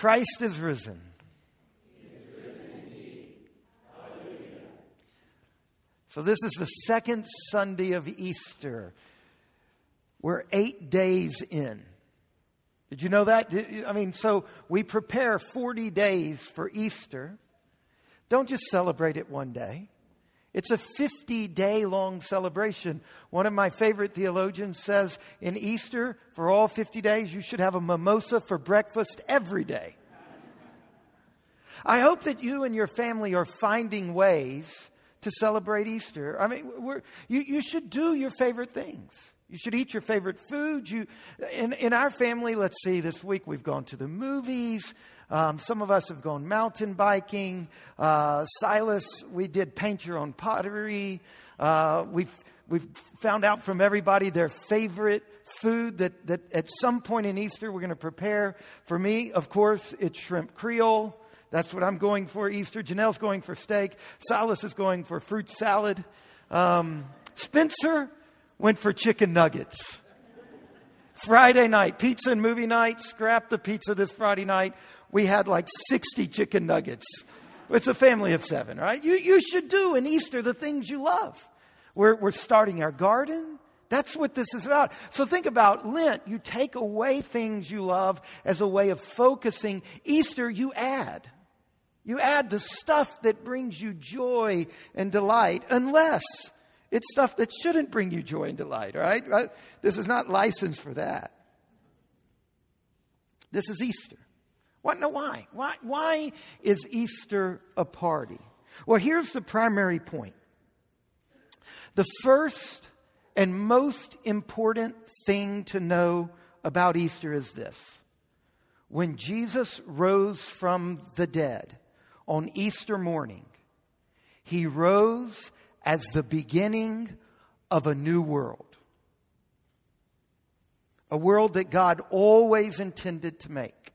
Christ is risen. So, this is the second Sunday of Easter. We're eight days in. Did you know that? I mean, so we prepare 40 days for Easter. Don't just celebrate it one day. It's a 50 day long celebration. One of my favorite theologians says in Easter, for all 50 days, you should have a mimosa for breakfast every day. I hope that you and your family are finding ways to celebrate Easter. I mean, you, you should do your favorite things. You should eat your favorite food. You, in, in our family, let's see, this week we've gone to the movies. Um, some of us have gone mountain biking. Uh, Silas, we did paint your own pottery. Uh, we've, we've found out from everybody their favorite food that, that at some point in Easter we're going to prepare. For me, of course, it's shrimp Creole. That's what I'm going for Easter. Janelle's going for steak. Silas is going for fruit salad. Um, Spencer went for chicken nuggets. Friday night, pizza and movie night. Scrap the pizza this Friday night we had like 60 chicken nuggets. It's a family of seven, right? You, you should do in Easter the things you love. We're, we're starting our garden. That's what this is about. So think about Lent. You take away things you love as a way of focusing. Easter, you add. You add the stuff that brings you joy and delight, unless it's stuff that shouldn't bring you joy and delight, right? right? This is not licensed for that. This is Easter. What? No, why? Why? Why is Easter a party? Well, here's the primary point. The first and most important thing to know about Easter is this. When Jesus rose from the dead on Easter morning, he rose as the beginning of a new world. A world that God always intended to make.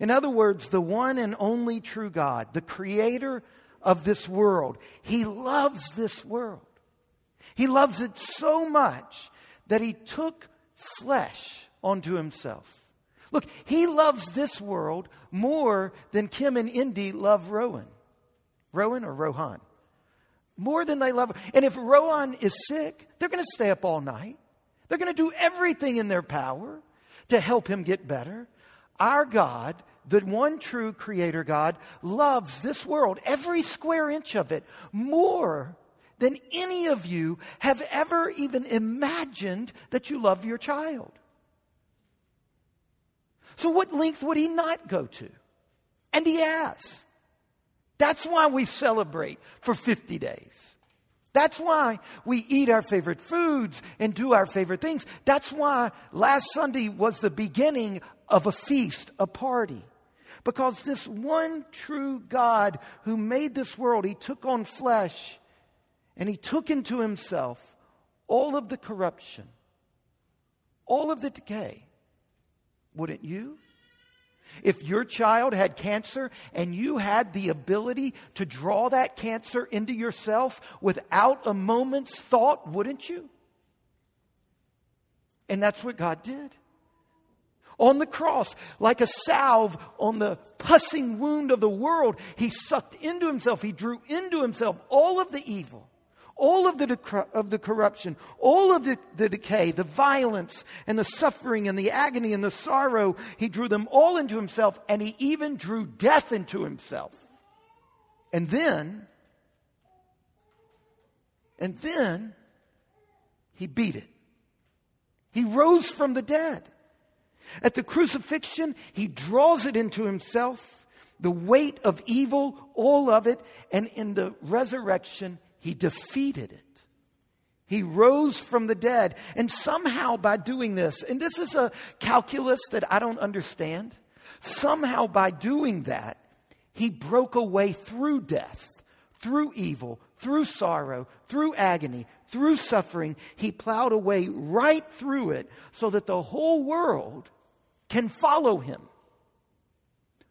In other words, the one and only true God, the creator of this world, he loves this world. He loves it so much that he took flesh onto himself. Look, he loves this world more than Kim and Indy love Rowan. Rowan or Rohan? More than they love. And if Rowan is sick, they're going to stay up all night. They're going to do everything in their power to help him get better. Our God, the one true creator God, loves this world, every square inch of it, more than any of you have ever even imagined that you love your child. So, what length would he not go to? And he has. That's why we celebrate for 50 days. That's why we eat our favorite foods and do our favorite things. That's why last Sunday was the beginning of a feast, a party. Because this one true God who made this world, he took on flesh and he took into himself all of the corruption, all of the decay. Wouldn't you? If your child had cancer and you had the ability to draw that cancer into yourself without a moment's thought, wouldn't you? And that's what God did. On the cross, like a salve on the pussing wound of the world, he sucked into himself, he drew into himself all of the evil all of the, of the corruption, all of the, the decay, the violence and the suffering and the agony and the sorrow, he drew them all into himself and he even drew death into himself. And then, and then he beat it. He rose from the dead. At the crucifixion, he draws it into himself, the weight of evil, all of it, and in the resurrection, he defeated it. He rose from the dead. And somehow by doing this, and this is a calculus that I don't understand, somehow by doing that, he broke away through death, through evil, through sorrow, through agony, through suffering. He plowed away right through it so that the whole world can follow him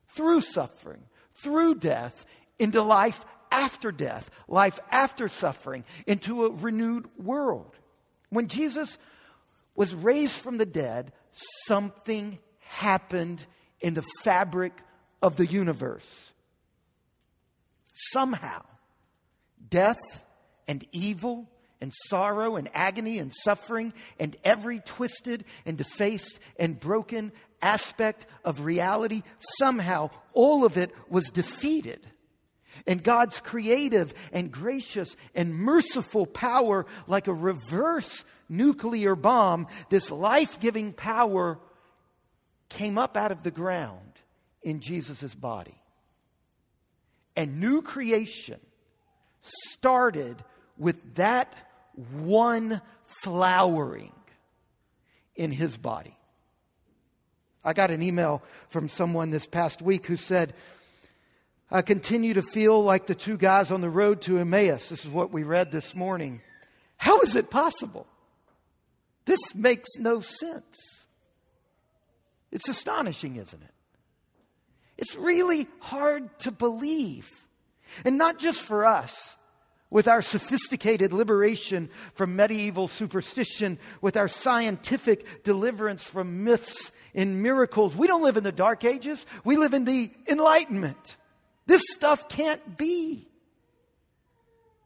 through suffering, through death, into life after death, life after suffering, into a renewed world. When Jesus was raised from the dead, something happened in the fabric of the universe. Somehow, death and evil and sorrow and agony and suffering and every twisted and defaced and broken aspect of reality, somehow all of it was defeated. And God's creative and gracious and merciful power, like a reverse nuclear bomb, this life giving power came up out of the ground in Jesus' body. And new creation started with that one flowering in his body. I got an email from someone this past week who said, I continue to feel like the two guys on the road to Emmaus. This is what we read this morning. How is it possible? This makes no sense. It's astonishing, isn't it? It's really hard to believe. And not just for us, with our sophisticated liberation from medieval superstition, with our scientific deliverance from myths and miracles. We don't live in the dark ages, we live in the enlightenment. This stuff can't be.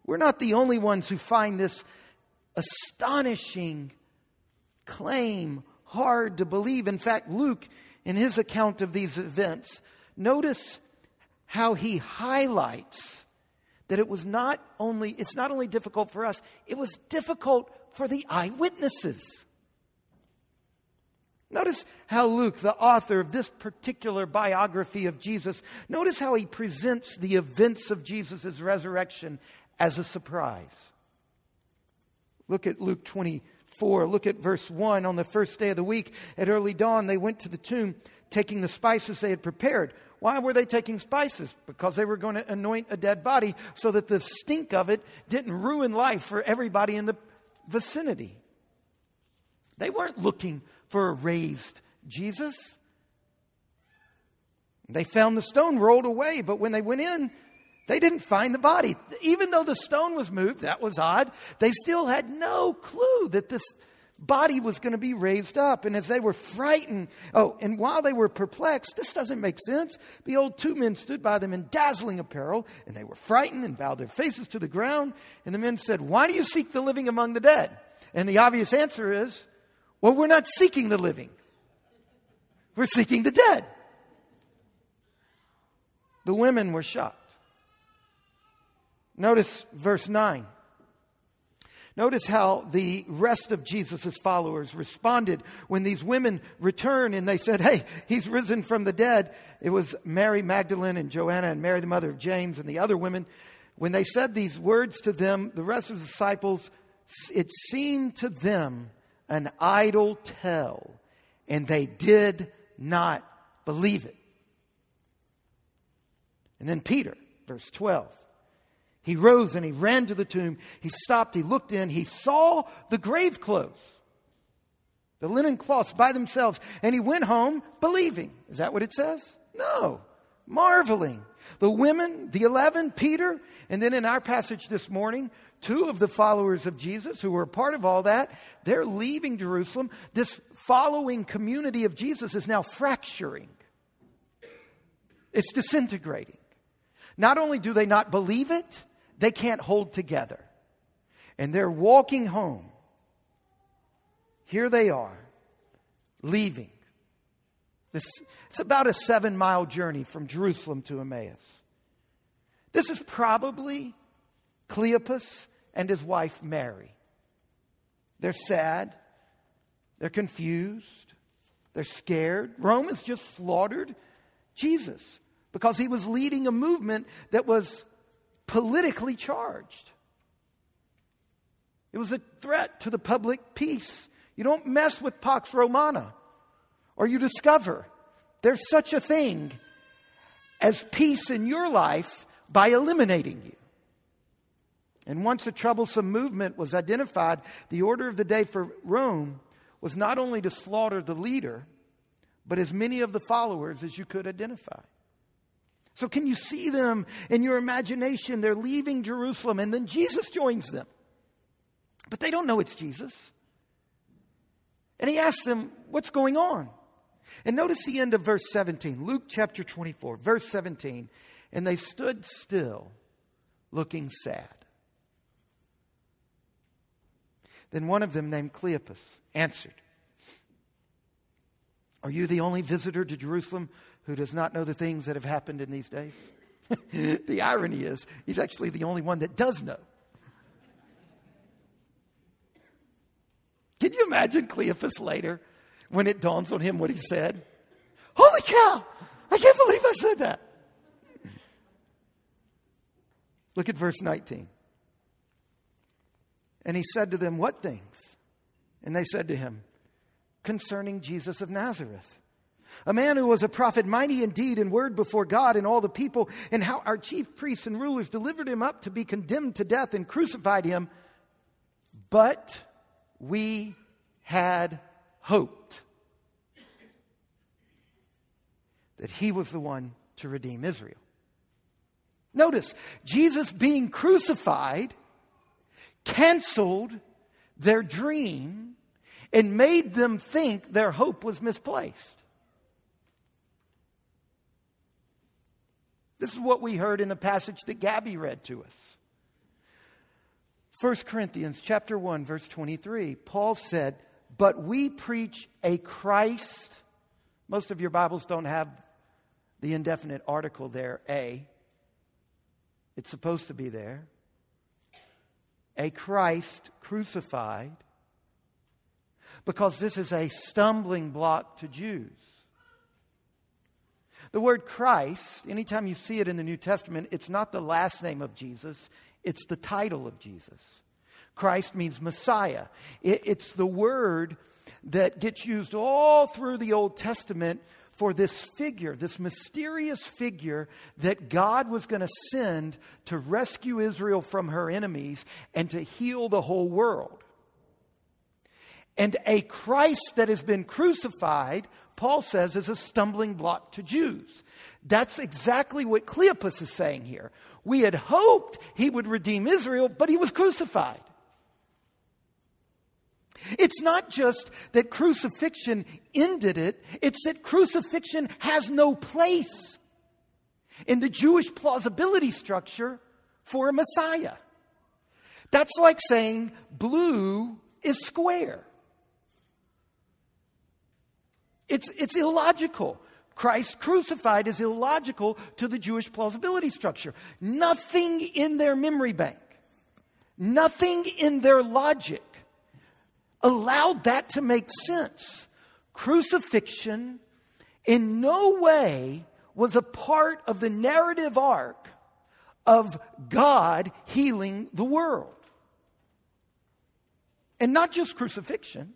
We're not the only ones who find this astonishing claim hard to believe. In fact, Luke, in his account of these events, notice how he highlights that it was not only it's not only difficult for us it was difficult for the eyewitnesses. Notice how luke the author of this particular biography of jesus notice how he presents the events of jesus' resurrection as a surprise. Look at luke 24 look at verse 1 on the first day of the week at early dawn they went to the tomb taking the spices they had prepared why were they taking spices? Because they were going to anoint a dead body so that the stink of it didn't ruin life for everybody in the vicinity. They weren't looking for a raised Jesus. They found the stone rolled away, but when they went in, they didn't find the body. Even though the stone was moved, that was odd, they still had no clue that this body was going to be raised up. And as they were frightened, oh, and while they were perplexed, this doesn't make sense. Behold, two men stood by them in dazzling apparel, and they were frightened and bowed their faces to the ground. And the men said, Why do you seek the living among the dead? And the obvious answer is, Well, we're not seeking the living, we're seeking the dead. The women were shocked. Notice verse 9. Notice how the rest of Jesus' followers responded when these women returned and they said, Hey, he's risen from the dead. It was Mary Magdalene and Joanna and Mary, the mother of James, and the other women. When they said these words to them, the rest of the disciples, it seemed to them an idle tale, and they did not believe it. And then Peter, verse 12. He rose and he ran to the tomb. He stopped, he looked in, he saw the grave clothes, the linen cloths by themselves, and he went home believing. Is that what it says? No, marveling. The women, the 11, Peter, and then in our passage this morning, two of the followers of Jesus who were a part of all that, they're leaving Jerusalem. This following community of Jesus is now fracturing, it's disintegrating. Not only do they not believe it, they can't hold together. And they're walking home. Here they are, leaving. This, it's about a seven mile journey from Jerusalem to Emmaus. This is probably Cleopas and his wife Mary. They're sad, they're confused, they're scared. Rome has just slaughtered Jesus because he was leading a movement that was politically charged. It was a threat to the public peace. You don't mess with Pax Romana, or you discover there's such a thing as peace in your life by eliminating you. And once a troublesome movement was identified, the order of the day for Rome was not only to slaughter the leader, but as many of the followers as you could identify. So, can you see them in your imagination? They're leaving Jerusalem, and then Jesus joins them. But they don't know it's Jesus. And he asks them, What's going on? And notice the end of verse 17, Luke chapter 24, verse 17. And they stood still, looking sad. Then one of them, named Cleopas, answered, Are you the only visitor to Jerusalem who does not know the things that have happened in these days? the irony is, he's actually the only one that does know. Can you imagine Cleopas later when it dawns on him what he said? Holy cow! I can't believe I said that. Look at verse 19. And he said to them, What things? And they said to him, Concerning Jesus of Nazareth, a man who was a prophet, mighty indeed in word before God and all the people, and how our chief priests and rulers delivered him up to be condemned to death and crucified him. But we had hoped that he was the one to redeem Israel. Notice, Jesus being crucified canceled their dream and made them think their hope was misplaced. This is what we heard in the passage that Gabby read to us. 1 Corinthians chapter 1 verse 23. Paul said, "But we preach a Christ." Most of your Bibles don't have the indefinite article there, a. It's supposed to be there a Christ crucified because this is a stumbling block to Jews. The word Christ, anytime you see it in the New Testament, it's not the last name of Jesus, it's the title of Jesus. Christ means Messiah. it's the word that gets used all through the Old Testament for this figure, this mysterious figure that God was going to send to rescue Israel from her enemies and to heal the whole world. And a Christ that has been crucified, Paul says, is a stumbling block to Jews. That's exactly what Cleopas is saying here. We had hoped he would redeem Israel, but he was crucified. It's not just that crucifixion ended it, it's that crucifixion has no place in the Jewish plausibility structure for a Messiah. That's like saying blue is square. It's, it's illogical. Christ crucified is illogical to the Jewish plausibility structure. Nothing in their memory bank, nothing in their logic allowed that to make sense. Crucifixion in no way was a part of the narrative arc of God healing the world. And not just crucifixion.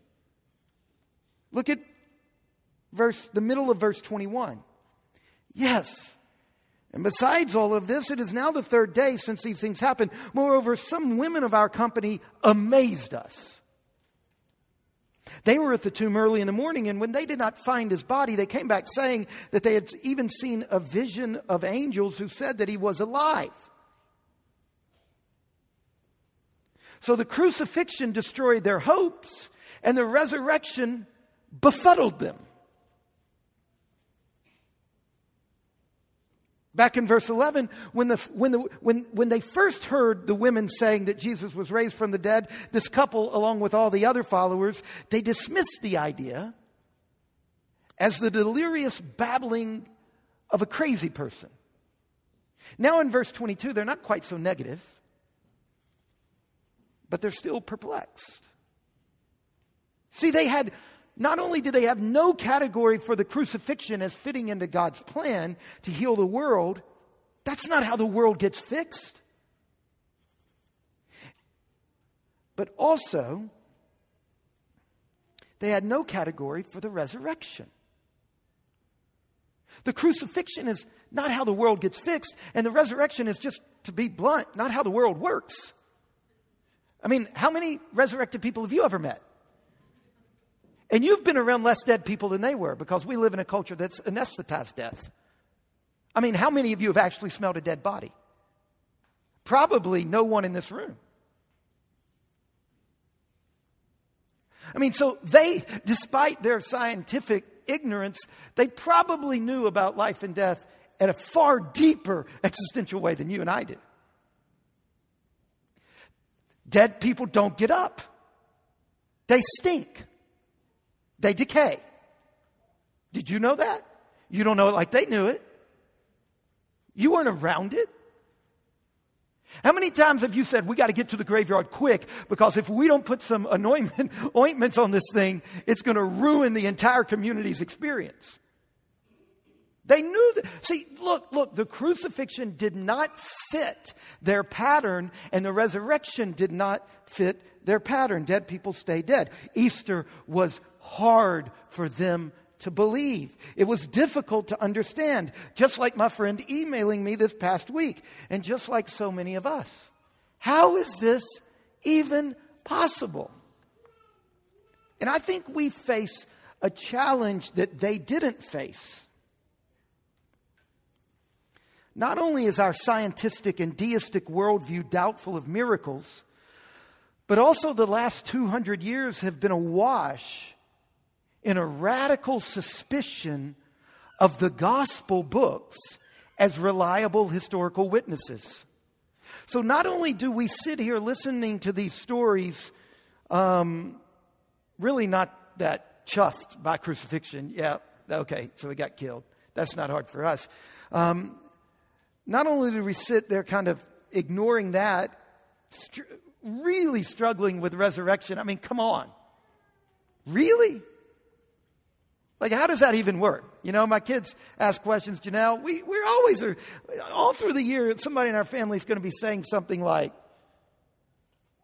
Look at verse the middle of verse 21. Yes. And besides all of this, it is now the third day since these things happened. Moreover, some women of our company amazed us. They were at the tomb early in the morning, and when they did not find his body, they came back saying that they had even seen a vision of angels who said that he was alive. So the crucifixion destroyed their hopes, and the resurrection befuddled them. Back in verse 11, when, the, when, the, when, when they first heard the women saying that Jesus was raised from the dead, this couple, along with all the other followers, they dismissed the idea as the delirious babbling of a crazy person. Now in verse 22, they're not quite so negative, but they're still perplexed. See, they had not only do they have no category for the crucifixion as fitting into God's plan to heal the world, that's not how the world gets fixed. But also, they had no category for the resurrection. The crucifixion is not how the world gets fixed, and the resurrection is just, to be blunt, not how the world works. I mean, how many resurrected people have you ever met? And you've been around less dead people than they were because we live in a culture that's anesthetized death. I mean, how many of you have actually smelled a dead body? Probably no one in this room. I mean, so they, despite their scientific ignorance, they probably knew about life and death at a far deeper existential way than you and I do. Dead people don't get up, they stink, they decay. Did you know that? You don't know it like they knew it. You weren't around it. How many times have you said, we got to get to the graveyard quick because if we don't put some anointment, ointments on this thing, it's going to ruin the entire community's experience? They knew that. See, look, look, the crucifixion did not fit their pattern, and the resurrection did not fit their pattern. Dead people stay dead. Easter was hard for them to believe. It was difficult to understand, just like my friend emailing me this past week, and just like so many of us. How is this even possible? And I think we face a challenge that they didn't face. Not only is our scientific and deistic worldview doubtful of miracles, but also the last 200 years have been awash in a radical suspicion of the gospel books as reliable historical witnesses. So not only do we sit here listening to these stories, um, really not that chuffed by crucifixion. Yeah, okay, so he got killed. That's not hard for us. Um, not only do we sit there kind of ignoring that, str- really struggling with resurrection. I mean, come on. Really? Like, how does that even work? You know, my kids ask questions, Janelle. We, we're always, are, all through the year, somebody in our family is going to be saying something like,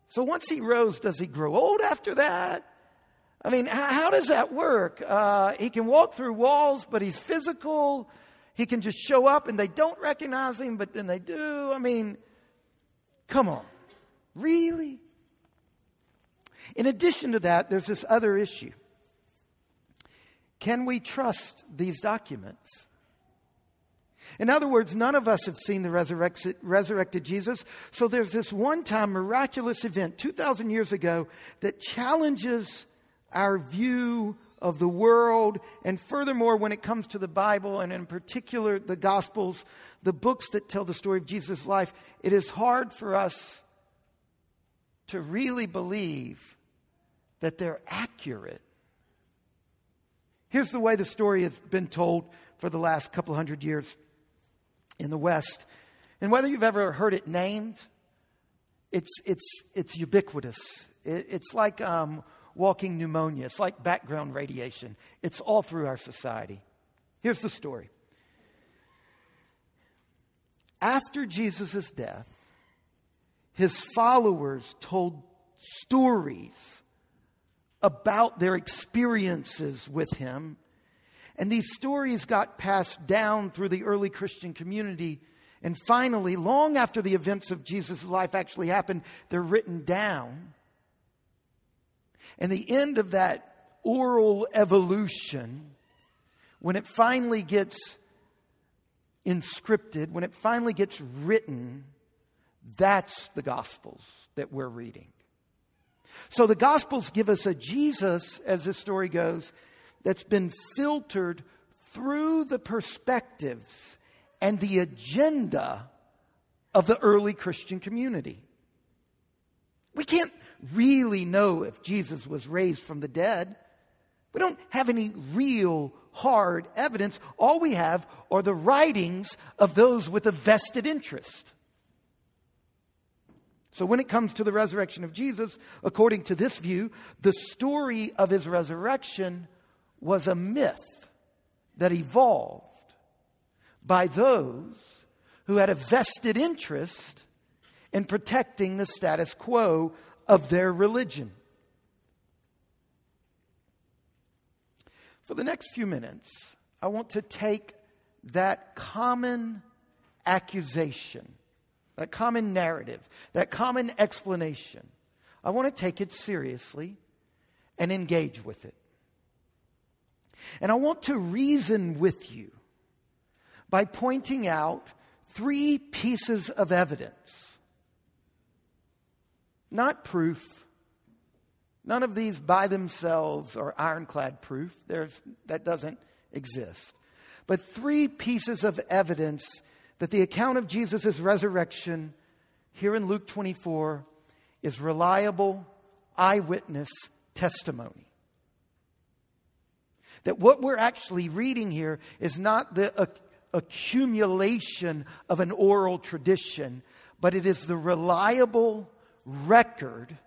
So once he rose, does he grow old after that? I mean, how, how does that work? Uh, he can walk through walls, but he's physical. He can just show up and they don't recognize him, but then they do. I mean, come on. Really? In addition to that, there's this other issue. Can we trust these documents? In other words, none of us have seen the resurrected, Jesus. So there's this one time miraculous event 2,000 years ago that challenges our view of the world. And furthermore, when it comes to the Bible, and in particular the Gospels, the books that tell the story of Jesus' life, it is hard for us to really believe that they're accurate. Here's the way the story has been told for the last couple hundred years in the West. And whether you've ever heard it named, it's, it's, it's ubiquitous. It, it's like um, walking pneumonia, it's like background radiation. It's all through our society. Here's the story. After Jesus' death, his followers told stories about their experiences with him. And these stories got passed down through the early Christian community. And finally, long after the events of Jesus' life actually happened, they're written down. And the end of that oral evolution, when it finally gets inscripted, when it finally gets written, that's the Gospels that we're reading. So the Gospels give us a Jesus, as this story goes, that's been filtered through the perspectives and the agenda of the early Christian community. We can't really know if Jesus was raised from the dead. We don't have any real hard evidence. All we have are the writings of those with a vested interest. So, when it comes to the resurrection of Jesus, according to this view, the story of his resurrection was a myth that evolved by those who had a vested interest in protecting the status quo of their religion. For the next few minutes, I want to take that common accusation that common narrative, that common explanation. I want to take it seriously and engage with it. And I want to reason with you by pointing out three pieces of evidence. Not proof, None of these by themselves are ironclad proof. There's, that doesn't exist. But three pieces of evidence that the account of Jesus' resurrection here in Luke 24 is reliable eyewitness testimony. That what we're actually reading here is not the accumulation of an oral tradition, but it is the reliable record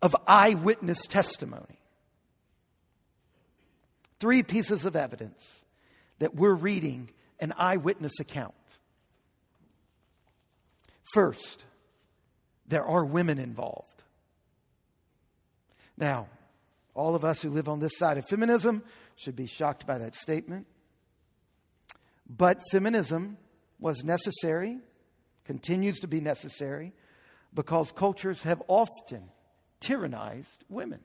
of eyewitness testimony. Three pieces of evidence that we're reading an eyewitness account. First, there are women involved. Now, all of us who live on this side of feminism should be shocked by that statement. But feminism was necessary, continues to be necessary, because cultures have often tyrannized women.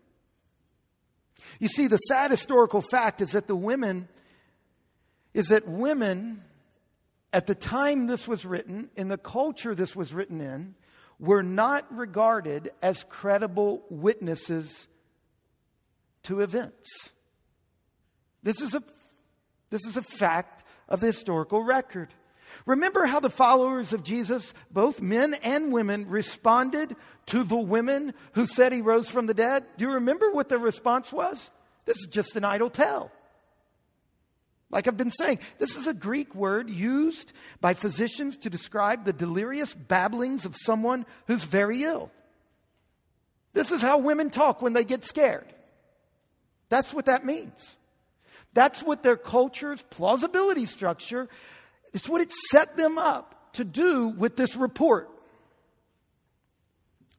You see, the sad historical fact is that the women, is that women, at the time this was written, in the culture this was written in, were not regarded as credible witnesses to events. This is a, this is a fact of the historical record. Remember how the followers of Jesus, both men and women, responded to the women who said he rose from the dead? Do you remember what their response was? This is just an idle tale. Like I've been saying, this is a Greek word used by physicians to describe the delirious babblings of someone who's very ill. This is how women talk when they get scared. That's what that means. That's what their culture's plausibility structure it's what it set them up to do with this report.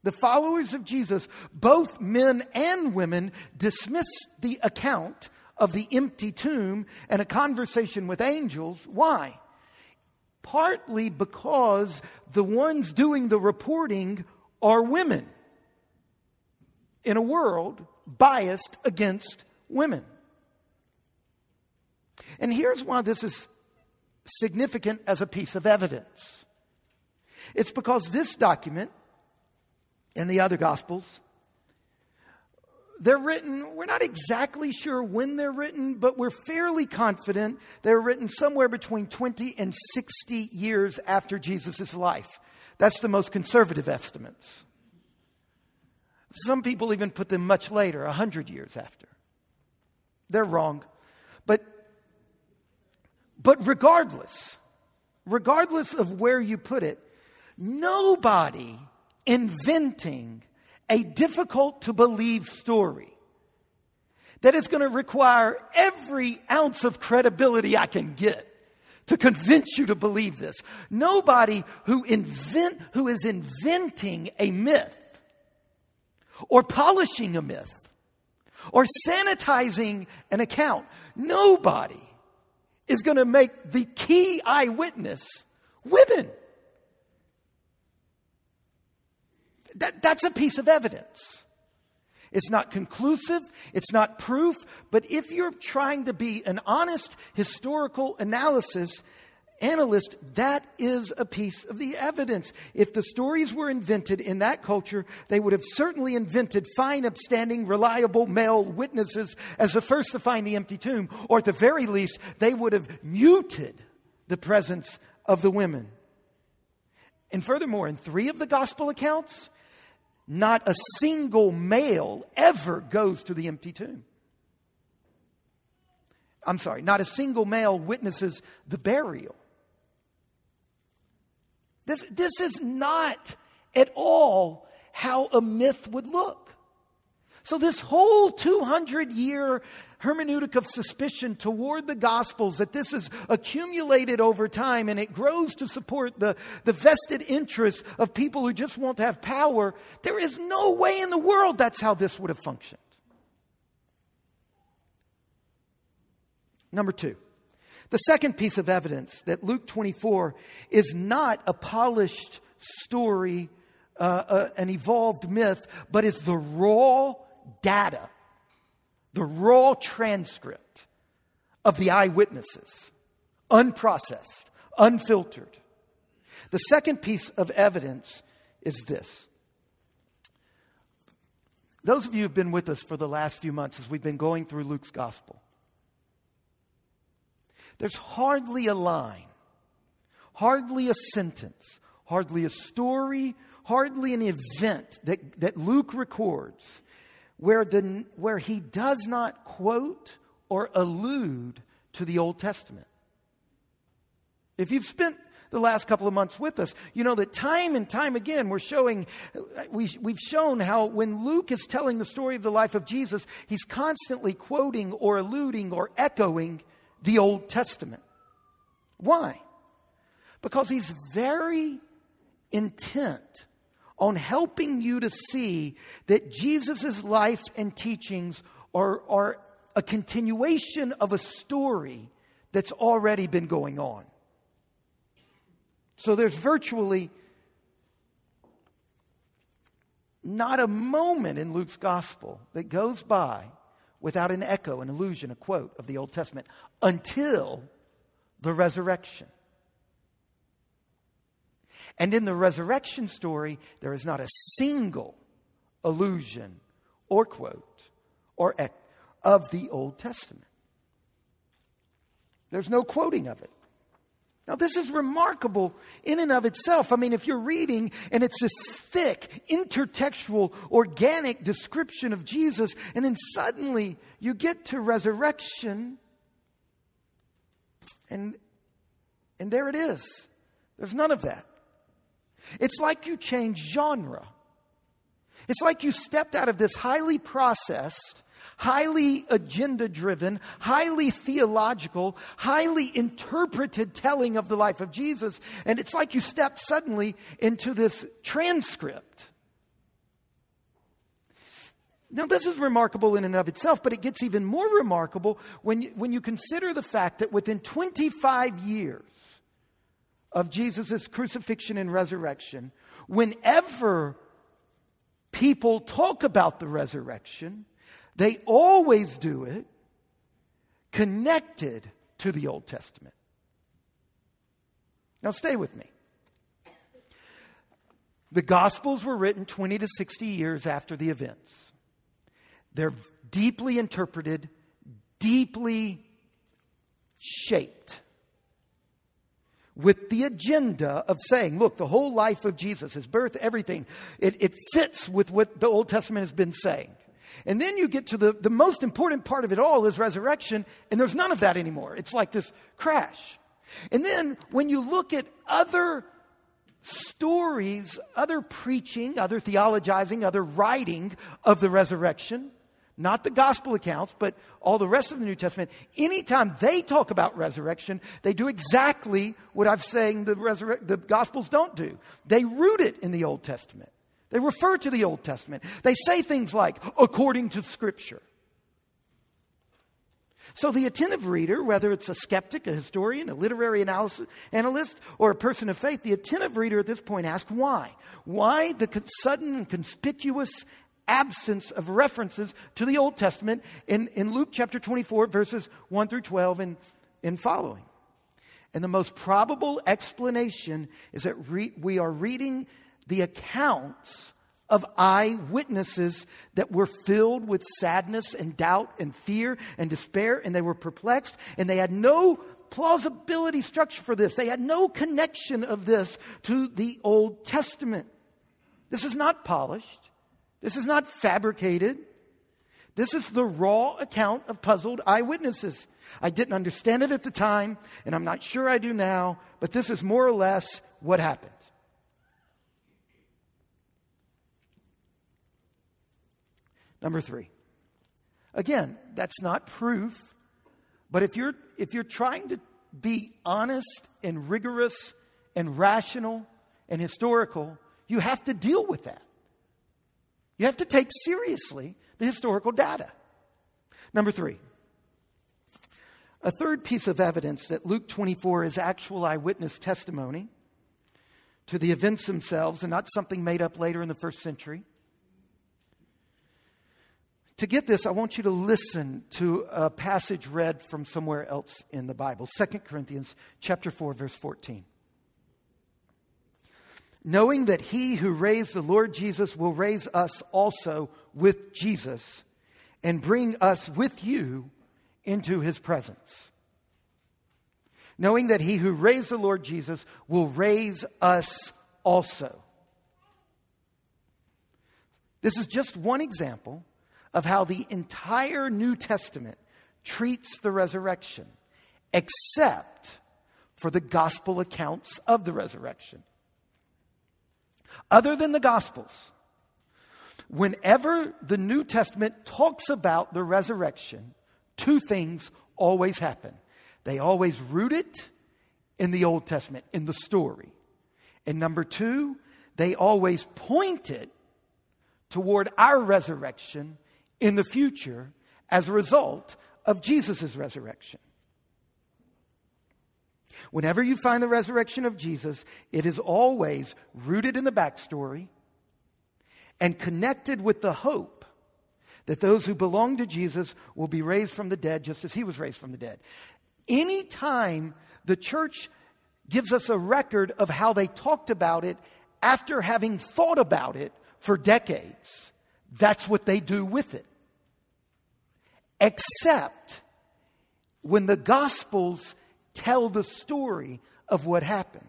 The followers of Jesus, both men and women, dismissed the account of the empty tomb and a conversation with angels. Why? Partly because the ones doing the reporting are women in a world biased against women. And here's why this is significant as a piece of evidence. It's because this document and the other Gospels, they're written, we're not exactly sure when they're written, but we're fairly confident they're written somewhere between 20 and 60 years after Jesus' life. That's the most conservative estimates. Some people even put them much later, 100 years after. They're wrong. But but regardless, regardless of where you put it, nobody inventing a difficult to believe story that is going to require every ounce of credibility I can get to convince you to believe this. Nobody who invent who is inventing a myth or polishing a myth or sanitizing an account. Nobody is going to make the key eyewitness women. That, that's a piece of evidence. It's not conclusive, it's not proof, but if you're trying to be an honest historical analysis, analyst, that is a piece of the evidence. If the stories were invented in that culture, they would have certainly invented fine, upstanding, reliable male witnesses as the first to find the empty tomb, or at the very least, they would have muted the presence of the women. And furthermore, in three of the gospel accounts, not a single male ever goes to the empty tomb. I'm sorry, not a single male witnesses the burial. This, this is not at all how a myth would look. So, this whole 200 year hermeneutic of suspicion toward the Gospels, that this is accumulated over time and it grows to support the, the vested interests of people who just want to have power, there is no way in the world that's how this would have functioned. Number two. The second piece of evidence that Luke 24 is not a polished story, uh, uh, an evolved myth, but is the raw data, the raw transcript of the eyewitnesses, unprocessed, unfiltered. The second piece of evidence is this those of you who've been with us for the last few months as we've been going through Luke's gospel, there's hardly a line, hardly a sentence, hardly a story, hardly an event that, that Luke records where, the, where he does not quote or allude to the Old Testament. If you've spent the last couple of months with us, you know that time and time again we're showing, we, we've shown how when Luke is telling the story of the life of Jesus, he's constantly quoting or alluding or echoing the Old Testament. Why? Because he's very intent on helping you to see that Jesus' life and teachings are, are a continuation of a story that's already been going on. So there's virtually not a moment in Luke's gospel that goes by without an echo, an allusion, a quote of the Old Testament until the resurrection. And in the resurrection story, there is not a single allusion or quote or echo of the Old Testament. There's no quoting of it. Now, this is remarkable in and of itself. I mean, if you're reading and it's this thick, intertextual, organic description of Jesus, and then suddenly you get to resurrection, and, and there it is. There's none of that. It's like you change genre. It's like you stepped out of this highly processed, highly agenda driven, highly theological, highly interpreted telling of the life of Jesus. And it's like you stepped suddenly into this transcript. Now, this is remarkable in and of itself, but it gets even more remarkable when you, when you consider the fact that within 25 years of Jesus' crucifixion and resurrection, whenever people talk about the resurrection, they always do it connected to the Old Testament. Now, stay with me. The Gospels were written 20 to 60 years after the events. They're deeply interpreted, deeply shaped with the agenda of saying, look, the whole life of Jesus, his birth, everything, it, it fits with what the Old Testament has been saying. And then you get to the, the most important part of it all is resurrection, and there's none of that anymore. It's like this crash. And then when you look at other stories, other preaching, other theologizing, other writing of the resurrection, not the gospel accounts, but all the rest of the New Testament, anytime they talk about resurrection, they do exactly what I'm saying the, resurre- the gospels don't do. They root it in the Old Testament. They refer to the Old Testament. They say things like, according to Scripture. So the attentive reader, whether it's a skeptic, a historian, a literary analysis, analyst, or a person of faith, the attentive reader at this point asks why? Why the sudden and conspicuous absence of references to the Old Testament in, in Luke chapter 24, verses 1 through 12 and, and following? And the most probable explanation is that re- we are reading the accounts of eyewitnesses that were filled with sadness and doubt and fear and despair, and they were perplexed, and they had no plausibility structure for this. They had no connection of this to the Old Testament. This is not polished, this is not fabricated. This is the raw account of puzzled eyewitnesses. I didn't understand it at the time, and I'm not sure I do now, but this is more or less what happened. Number three. Again, that's not proof, but if you're, if you're trying to be honest and rigorous and rational and historical, you have to deal with that. You have to take seriously the historical data. Number three. A third piece of evidence that Luke 24 is actual eyewitness testimony to the events themselves and not something made up later in the first century to get this, I want you to listen to a passage read from somewhere else in the Bible, 2 Corinthians chapter 4 verse 14. Knowing that he who raised the Lord Jesus will raise us also with Jesus and bring us with you into his presence. Knowing that he who raised the Lord Jesus will raise us also. This is just one example of how the entire New Testament treats the resurrection, except for the gospel accounts of the resurrection. Other than the gospels, whenever the New Testament talks about the resurrection, two things always happen. They always root it in the Old Testament, in the story. And number two, they always point it toward our resurrection in the future as a result of Jesus' resurrection. Whenever you find the resurrection of Jesus, it is always rooted in the backstory and connected with the hope that those who belong to Jesus will be raised from the dead just as he was raised from the dead. Anytime the church gives us a record of how they talked about it after having thought about it for decades, that's what they do with it. Except when the Gospels tell the story of what happened.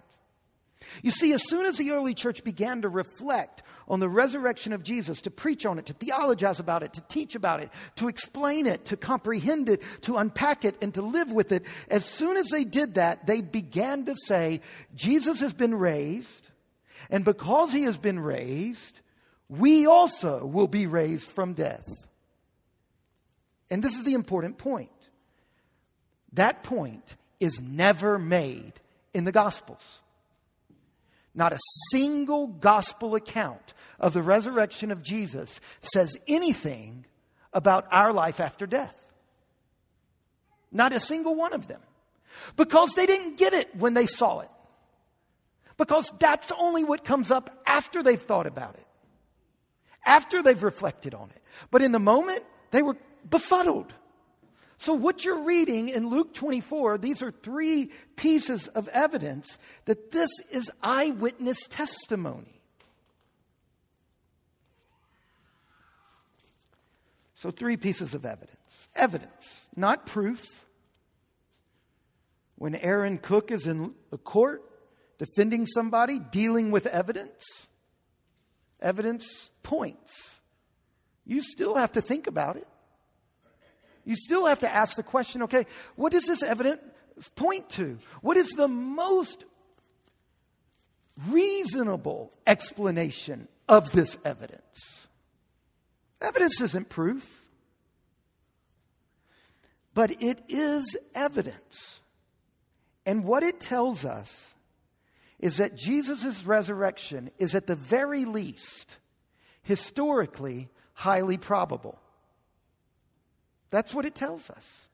You see, as soon as the early church began to reflect on the resurrection of Jesus, to preach on it, to theologize about it, to teach about it, to explain it, to comprehend it, to unpack it, and to live with it, as soon as they did that, they began to say, Jesus has been raised, and because he has been raised, we also will be raised from death. And this is the important point. That point is never made in the Gospels. Not a single gospel account of the resurrection of Jesus says anything about our life after death. Not a single one of them. Because they didn't get it when they saw it. Because that's only what comes up after they've thought about it, after they've reflected on it. But in the moment, they were befuddled. So, what you're reading in Luke 24, these are three pieces of evidence that this is eyewitness testimony. So, three pieces of evidence. Evidence, not proof. When Aaron Cook is in a court defending somebody, dealing with evidence, evidence points. You still have to think about it. You still have to ask the question okay, what does this evidence point to? What is the most reasonable explanation of this evidence? Evidence isn't proof, but it is evidence. And what it tells us is that Jesus' resurrection is at the very least historically highly probable. That's what it tells us.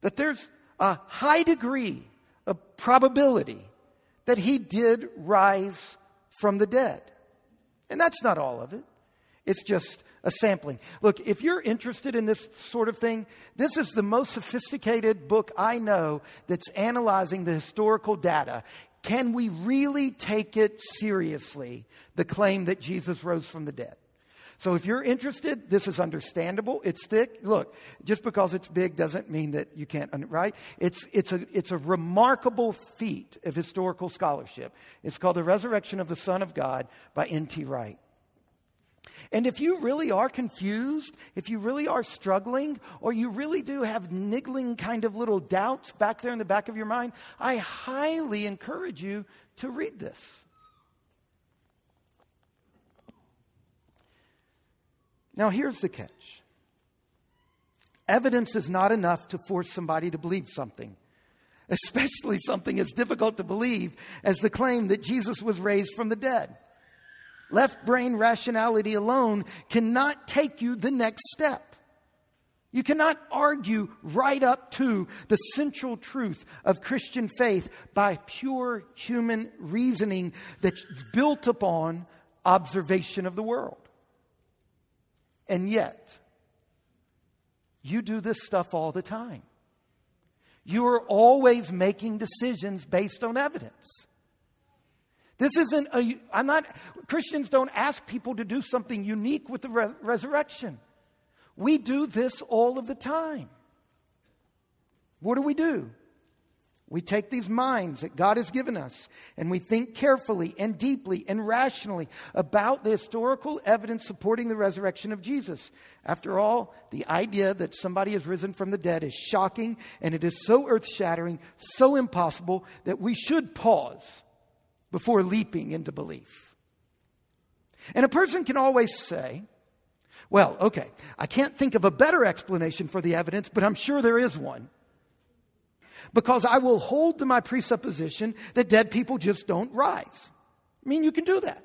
That there's a high degree of probability that he did rise from the dead. And that's not all of it, it's just a sampling. Look, if you're interested in this sort of thing, this is the most sophisticated book I know that's analyzing the historical data. Can we really take it seriously, the claim that Jesus rose from the dead? So if you're interested, this is understandable. It's thick. Look, just because it's big doesn't mean that you can't, right? It's, it's, a, it's a remarkable feat of historical scholarship. It's called The Resurrection of the Son of God by N.T. Wright. And if you really are confused, if you really are struggling, or you really do have niggling kind of little doubts back there in the back of your mind, I highly encourage you to read this. Now, here's the catch evidence is not enough to force somebody to believe something, especially something as difficult to believe as the claim that Jesus was raised from the dead. Left brain rationality alone cannot take you the next step. You cannot argue right up to the central truth of Christian faith by pure human reasoning that's built upon observation of the world. And yet, you do this stuff all the time. You are always making decisions based on evidence. This isn't a, I'm not, Christians don't ask people to do something unique with the re- resurrection. We do this all of the time. What do we do? We take these minds that God has given us and we think carefully and deeply and rationally about the historical evidence supporting the resurrection of Jesus. After all, the idea that somebody has risen from the dead is shocking and it is so earth shattering, so impossible that we should pause before leaping into belief. And a person can always say, well, okay, I can't think of a better explanation for the evidence, but I'm sure there is one because I will hold to my presupposition that dead people just don't rise. I mean, you can do that.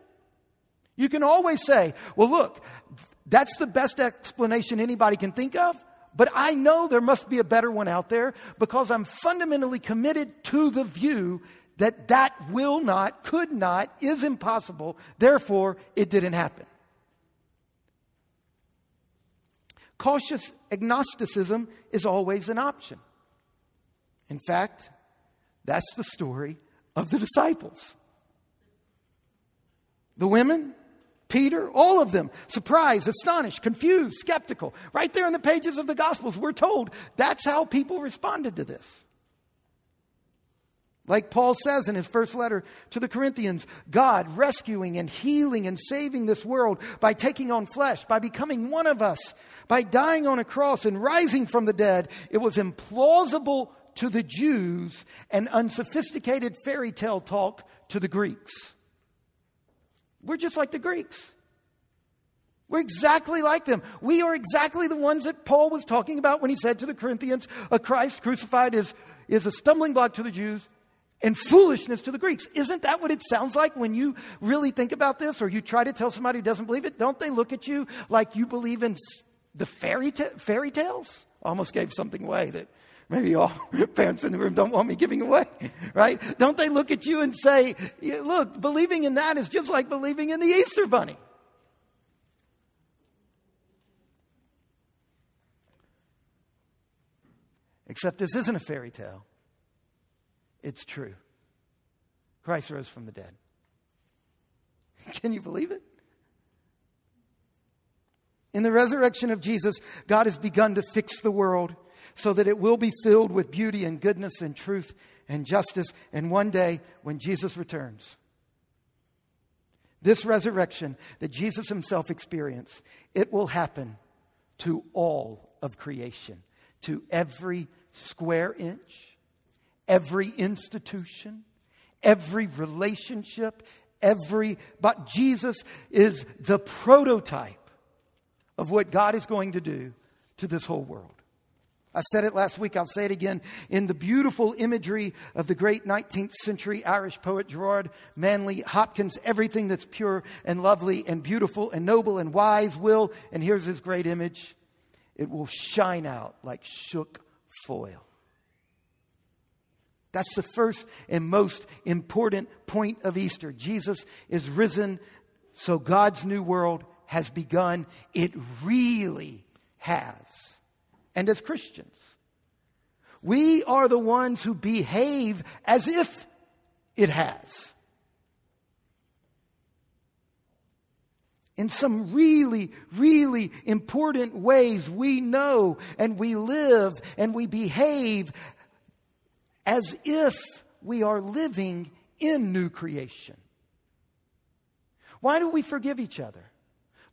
You can always say, well, look, that's the best explanation anybody can think of, but I know there must be a better one out there because I'm fundamentally committed to the view that that will not, could not, is impossible, therefore it didn't happen. Cautious agnosticism is always an option. In fact, that's the story of the disciples. The women, Peter, all of them, surprised, astonished, confused, skeptical. Right there in the pages of the Gospels, we're told that's how people responded to this. Like Paul says in his first letter to the Corinthians, God rescuing and healing and saving this world by taking on flesh, by becoming one of us, by dying on a cross and rising from the dead. It was implausible to the Jews and unsophisticated fairy tale talk to the Greeks. We're just like the Greeks. We're exactly like them. We are exactly the ones that Paul was talking about when he said to the Corinthians, a Christ crucified is, is a stumbling block to the Jews and foolishness to the Greeks. Isn't that what it sounds like when you really think about this or you try to tell somebody who doesn't believe it? Don't they look at you like you believe in the fairy, ta- fairy tales? Almost gave something away that Maybe all parents in the room don't want me giving away, right? Don't they look at you and say, look, believing in that is just like believing in the Easter bunny? Except this isn't a fairy tale, it's true. Christ rose from the dead. Can you believe it? In the resurrection of Jesus, God has begun to fix the world so that it will be filled with beauty and goodness and truth and justice. And one day, when Jesus returns, this resurrection that Jesus himself experienced, it will happen to all of creation, to every square inch, every institution, every relationship, every. But Jesus is the prototype of what God is going to do to this whole world. I said it last week, I'll say it again. In the beautiful imagery of the great 19th century Irish poet Gerard Manley Hopkins, everything that's pure and lovely and beautiful and noble and wise will, and here's his great image, it will shine out like shook foil. That's the first and most important point of Easter. Jesus is risen, so God's new world has begun. It really has and as Christians. We are the ones who behave as if it has. In some really, really important ways, we know and we live and we behave as if we are living in new creation. Why do we forgive each other?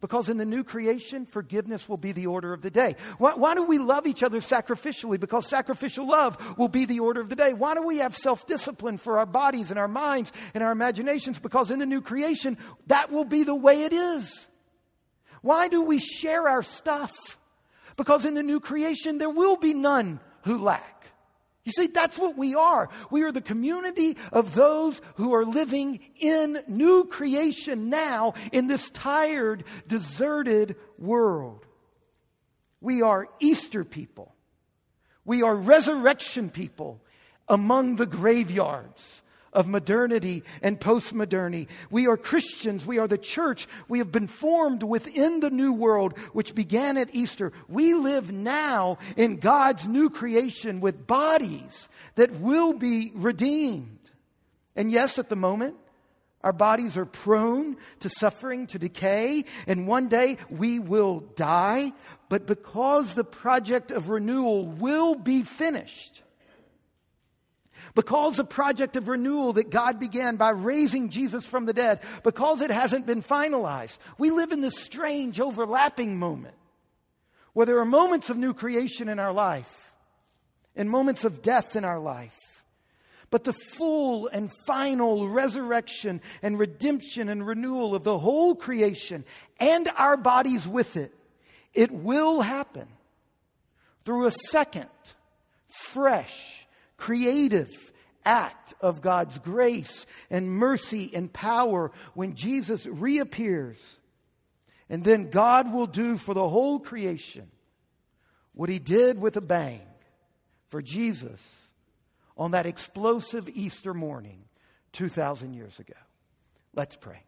Because in the new creation, forgiveness will be the order of the day. Why, why, do we love each other sacrificially? Because sacrificial love will be the order of the day. Why do we have self discipline for our bodies and our minds and our imaginations? Because in the new creation, that will be the way it is. Why do we share our stuff? Because in the new creation, there will be none who lack. You see, that's what we are. We are the community of those who are living in new creation now in this tired, deserted world. We are Easter people. We are resurrection people among the graveyards of modernity and postmodernity. We are Christians. We are the church. We have been formed within the new world, which began at Easter. We live now in God's new creation with bodies that will be redeemed. And yes, at the moment, Our bodies are prone to suffering, to decay, and one day we will die. But because the project of renewal will be finished, because the project of renewal that God began by raising Jesus from the dead, because it hasn't been finalized, we live in this strange overlapping moment where there are moments of new creation in our life and moments of death in our life. But the full and final resurrection and redemption and renewal of the whole creation and our bodies with it, it will happen through a second, fresh, creative act of God's grace and mercy and power when Jesus reappears. And then God will do for the whole creation what he did with a bang for Jesus on that explosive Easter morning 2,000 years ago. Let's pray.